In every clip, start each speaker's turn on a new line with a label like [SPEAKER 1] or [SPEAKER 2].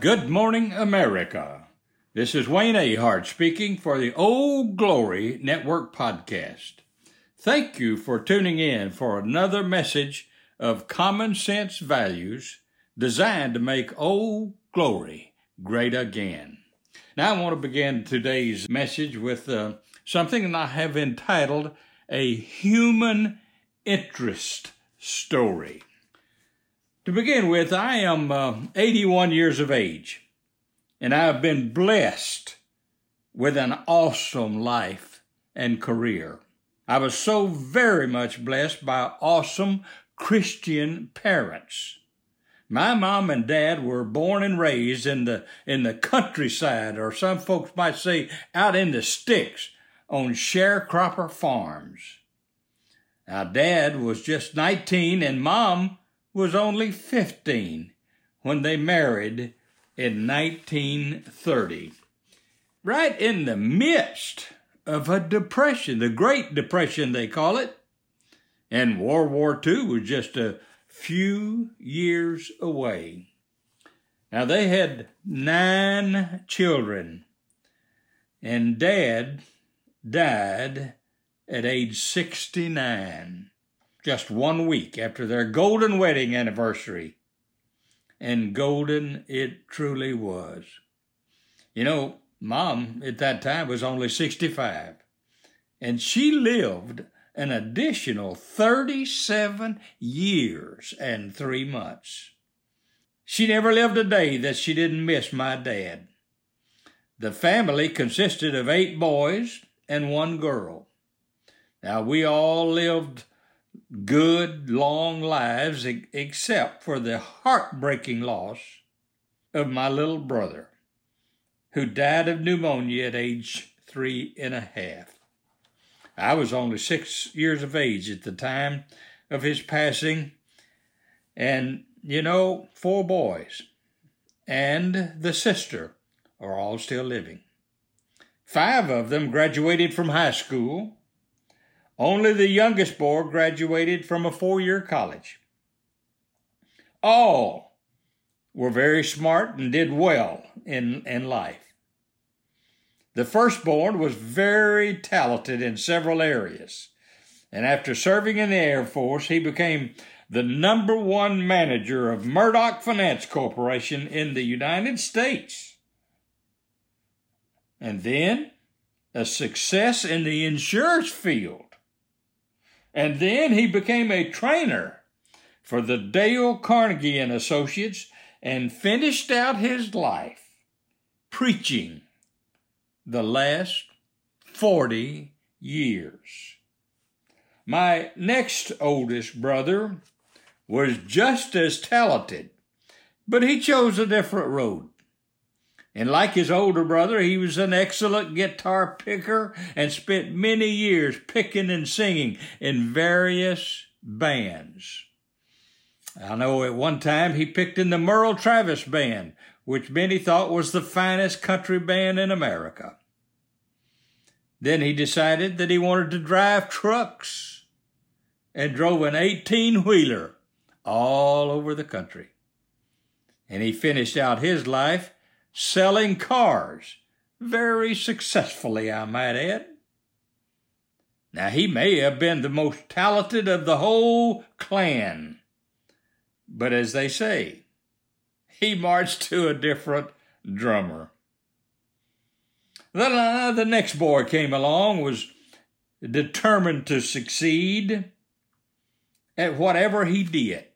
[SPEAKER 1] Good morning, America. This is Wayne Ahart speaking for the Old Glory Network podcast. Thank you for tuning in for another message of common sense values designed to make Old Glory great again. Now, I want to begin today's message with uh, something I have entitled A Human Interest Story. To begin with, I am uh, 81 years of age, and I have been blessed with an awesome life and career. I was so very much blessed by awesome Christian parents. My mom and dad were born and raised in the in the countryside, or some folks might say out in the sticks, on sharecropper farms. Now, dad was just 19 and mom was only 15 when they married in 1930. Right in the midst of a depression, the Great Depression, they call it. And World War II was just a few years away. Now, they had nine children, and Dad died at age 69 just one week after their golden wedding anniversary. And golden it truly was. You know, mom at that time was only 65, and she lived an additional 37 years and three months. She never lived a day that she didn't miss my dad. The family consisted of eight boys and one girl. Now, we all lived good, long lives, except for the heartbreaking loss of my little brother, who died of pneumonia at age three and a half. I was only six years of age at the time of his passing, and you know, four boys and the sister are all still living. Five of them graduated from high school, only the youngest boy graduated from a four year college. All were very smart and did well in, in life. The firstborn was very talented in several areas, and after serving in the Air Force, he became the number one manager of Murdoch Finance Corporation in the United States. And then a success in the insurance field and then he became a trainer for the Dale Carnegie and Associates and finished out his life preaching the last 40 years. My next oldest brother was just as talented, but he chose a different road. And like his older brother, he was an excellent guitar picker and spent many years picking and singing in various bands. I know at one time he picked in the Merle Travis Band, which many thought was the finest country band in America. Then he decided that he wanted to drive trucks and drove an 18 wheeler all over the country. And he finished out his life selling cars very successfully, I might add. Now, he may have been the most talented of the whole clan, but as they say, he marched to a different drummer. Then uh, the next boy came along, was determined to succeed at whatever he did.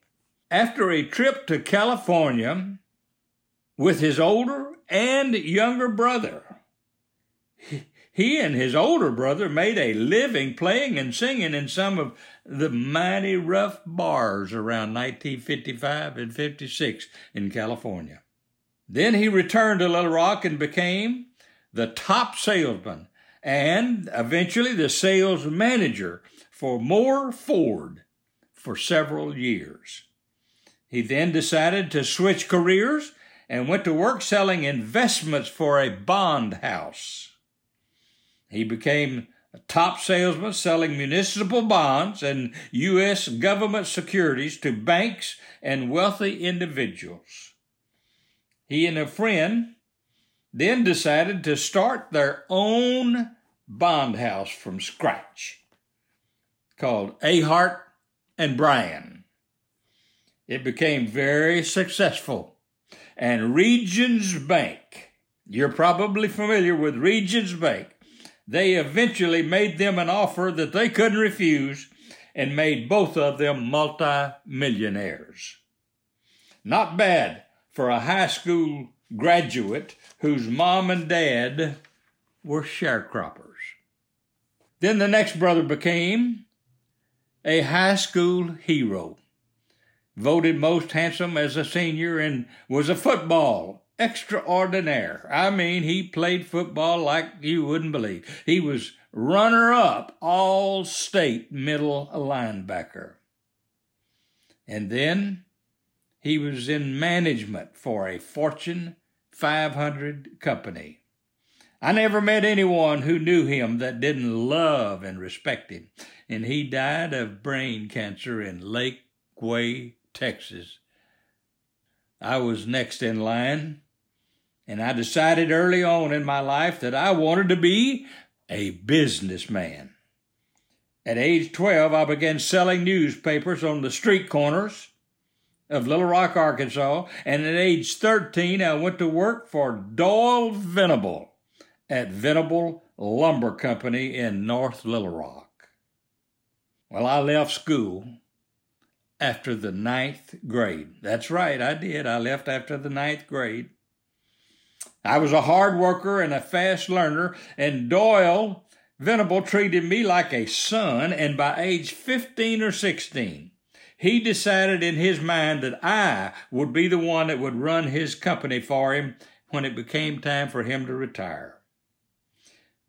[SPEAKER 1] After a trip to California with his older and younger brother. He and his older brother made a living playing and singing in some of the mighty rough bars around 1955 and 56 in California. Then he returned to Little Rock and became the top salesman and eventually the sales manager for Moore Ford for several years. He then decided to switch careers and went to work selling investments for a bond house. He became a top salesman selling municipal bonds and U.S. government securities to banks and wealthy individuals. He and a friend then decided to start their own bond house from scratch called Ahart and Bryan. It became very successful. And Regions Bank, you're probably familiar with Regions Bank, they eventually made them an offer that they couldn't refuse and made both of them multi-millionaires. Not bad for a high school graduate whose mom and dad were sharecroppers. Then the next brother became a high school hero, voted most handsome as a senior, and was a football extraordinaire. I mean, he played football like you wouldn't believe. He was runner up all state middle linebacker. And then he was in management for a Fortune 500 company. I never met anyone who knew him that didn't love and respect him. And he died of brain cancer in Lakeway, Texas. I was next in line, and I decided early on in my life that I wanted to be a businessman. At age 12, I began selling newspapers on the street corners of Little Rock, Arkansas, and at age 13, I went to work for Doyle Venable at Venable Lumber Company in North Little Rock. Well, I left school after the ninth grade. That's right, I did. I left after the ninth grade. I was a hard worker and a fast learner, and Doyle Venable treated me like a son, and by age 15 or 16, he decided in his mind that I would be the one that would run his company for him when it became time for him to retire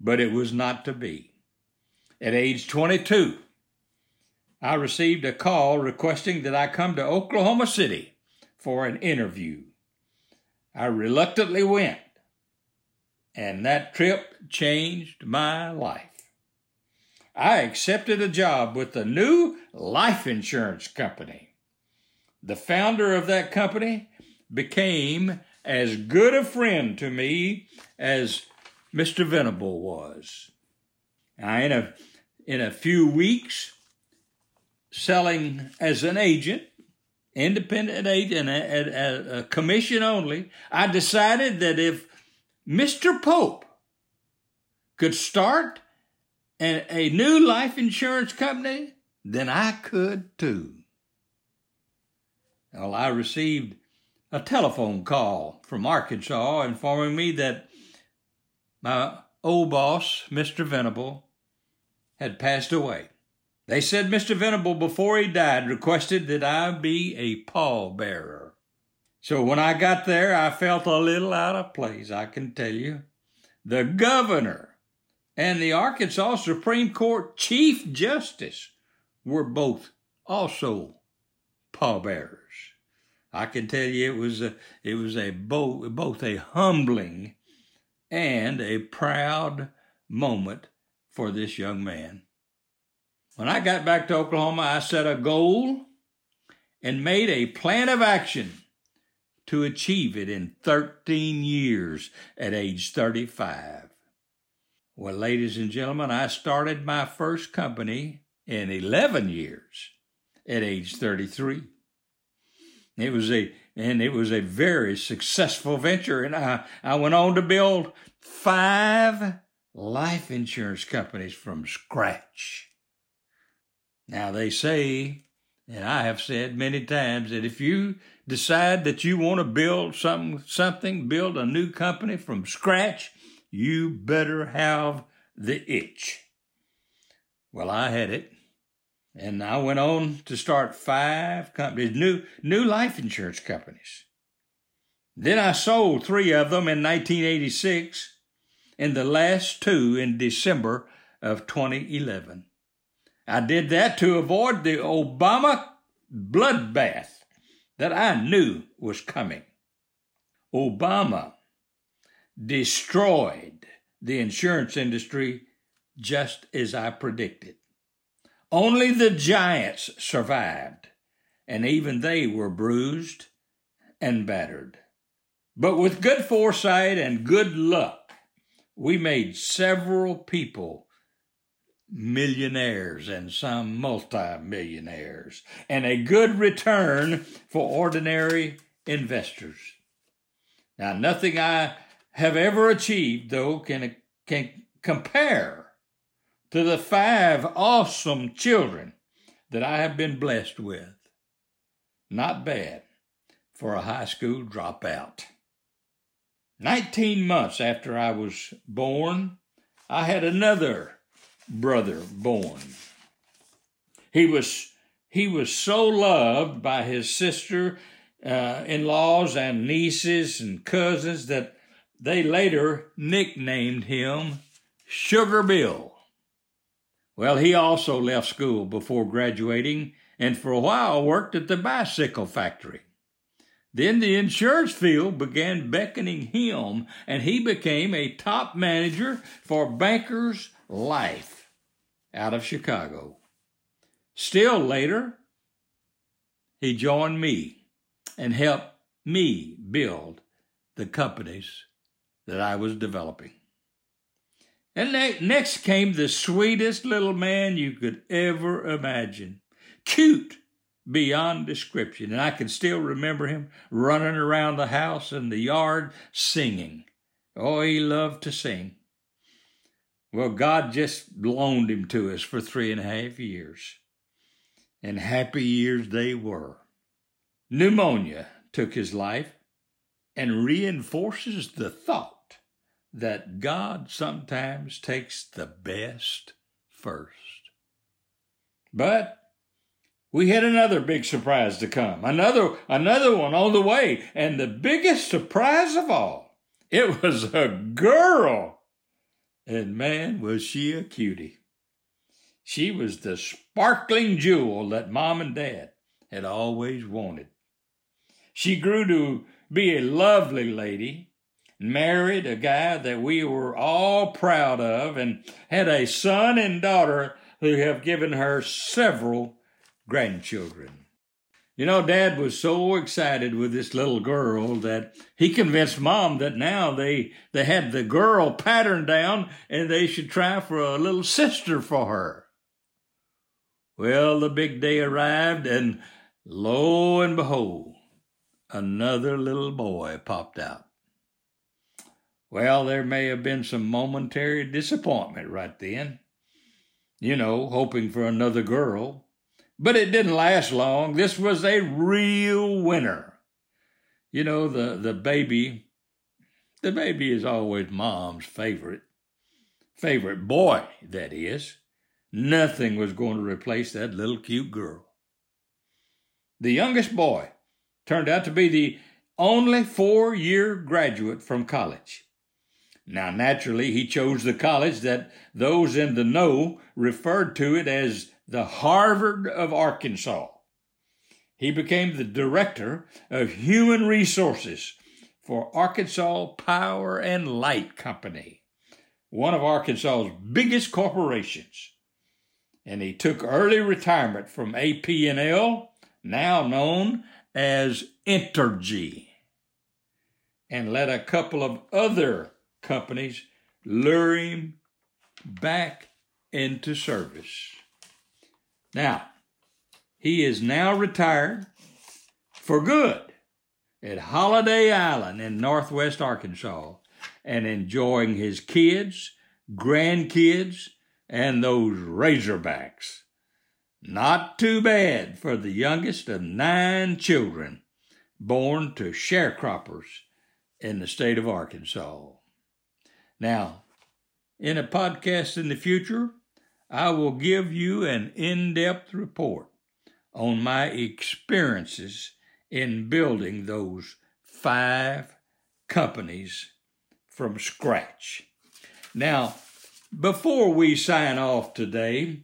[SPEAKER 1] but it was not to be. At age 22, I received a call requesting that I come to Oklahoma City for an interview. I reluctantly went, and that trip changed my life. I accepted a job with a new life insurance company. The founder of that company became as good a friend to me as Mr. Venable was. Now, in a, in a few weeks, selling as an agent, independent agent, a, a, a commission only, I decided that if Mr. Pope could start a, a new life insurance company, then I could too. Well, I received a telephone call from Arkansas informing me that my old boss, Mr. Venable, had passed away. They said Mr. Venable, before he died, requested that I be a pallbearer. So when I got there, I felt a little out of place, I can tell you. The governor and the Arkansas Supreme Court Chief Justice were both also pallbearers. I can tell you it was a, it was a both, both a humbling and a proud moment for this young man. When I got back to Oklahoma, I set a goal and made a plan of action to achieve it in 13 years at age 35. Well, ladies and gentlemen, I started my first company in 11 years at age 33. It was a and it was a very successful venture. And I, I went on to build five life insurance companies from scratch. Now, they say, and I have said many times, that if you decide that you want to build something, something, build a new company from scratch, you better have the itch. Well, I had it. And I went on to start five companies, new, new life insurance companies. Then I sold three of them in 1986 and the last two in December of 2011. I did that to avoid the Obama bloodbath that I knew was coming. Obama destroyed the insurance industry just as I predicted. Only the giants survived, and even they were bruised and battered. But with good foresight and good luck, we made several people millionaires and some multimillionaires, and a good return for ordinary investors. Now, nothing I have ever achieved, though, can, can compare to the five awesome children that I have been blessed with. Not bad for a high school dropout. Nineteen months after I was born, I had another brother born. He was he was so loved by his sister uh, in laws and nieces and cousins that they later nicknamed him Sugar Bill. Well, he also left school before graduating and for a while worked at the bicycle factory. Then the insurance field began beckoning him, and he became a top manager for Bankers Life out of Chicago. Still later, he joined me and helped me build the companies that I was developing. And next came the sweetest little man you could ever imagine. Cute beyond description. And I can still remember him running around the house and the yard singing. Oh, he loved to sing. Well, God just loaned him to us for three and a half years. And happy years they were. Pneumonia took his life and reinforces the thought that God sometimes takes the best first. But we had another big surprise to come. Another another one on the way, and the biggest surprise of all, it was a girl. And man, was she a cutie. She was the sparkling jewel that mom and dad had always wanted. She grew to be a lovely lady, married a guy that we were all proud of, and had a son and daughter who have given her several grandchildren. You know, Dad was so excited with this little girl that he convinced Mom that now they, they had the girl pattern down and they should try for a little sister for her. Well, the big day arrived, and lo and behold, another little boy popped out. Well, there may have been some momentary disappointment right then. You know, hoping for another girl. But it didn't last long. This was a real winner. You know, the, the baby, the baby is always mom's favorite. Favorite boy, that is. Nothing was going to replace that little cute girl. The youngest boy turned out to be the only four year graduate from college. Now, naturally, he chose the college that those in the know referred to it as the Harvard of Arkansas. He became the director of human resources for Arkansas Power and Light Company, one of Arkansas's biggest corporations. And he took early retirement from AP&L, now known as Entergy, and let a couple of other companies lure him back into service. Now, he is now retired for good at Holiday Island in northwest Arkansas and enjoying his kids, grandkids, and those Razorbacks. Not too bad for the youngest of nine children born to sharecroppers in the state of Arkansas. Now, in a podcast in the future, I will give you an in depth report on my experiences in building those five companies from scratch. Now, before we sign off today,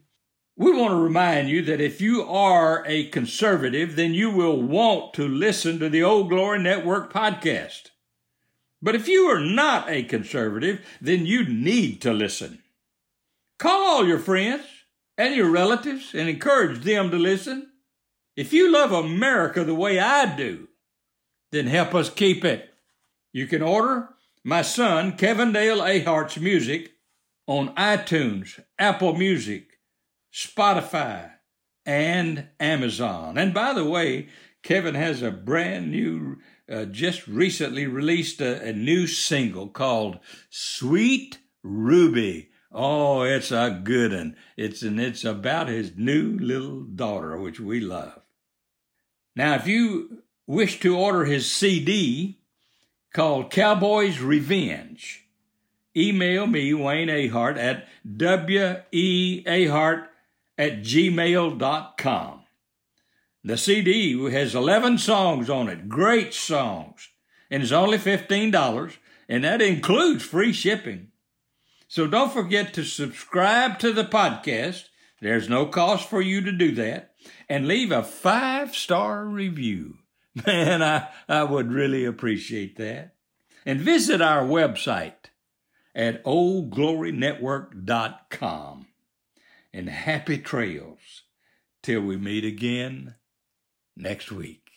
[SPEAKER 1] we want to remind you that if you are a conservative, then you will want to listen to the Old Glory Network podcast. But if you are not a conservative, then you need to listen. Call all your friends and your relatives and encourage them to listen. If you love America the way I do, then help us keep it. You can order my son, Kevin Dale Ahart's music on iTunes, Apple Music, Spotify, and Amazon. And by the way, Kevin has a brand new, uh, just recently released a, a new single called Sweet Ruby. Oh, it's a good one. It's and it's about his new little daughter, which we love. Now, if you wish to order his CD called Cowboys Revenge, email me, Wayne Ahart, at weahart at gmail.com. The CD has 11 songs on it, great songs, and it's only $15, and that includes free shipping. So don't forget to subscribe to the podcast. There's no cost for you to do that. And leave a five star review. Man, I, I would really appreciate that. And visit our website at oldglorynetwork.com. And happy trails till we meet again next week.